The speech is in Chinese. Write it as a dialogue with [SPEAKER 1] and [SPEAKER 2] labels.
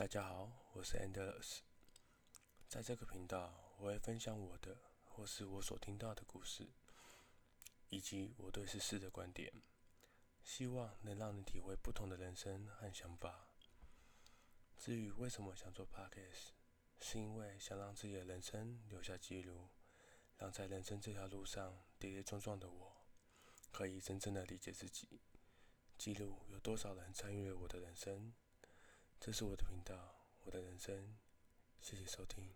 [SPEAKER 1] 大家好，我是 Endless。在这个频道，我会分享我的或是我所听到的故事，以及我对世事的观点，希望能让你体会不同的人生和想法。至于为什么想做 Podcast，是因为想让自己的人生留下记录，让在人生这条路上跌跌撞撞的我，可以真正的理解自己，记录有多少人参与了我的人生。这是我的频道，我的人生。谢谢收听。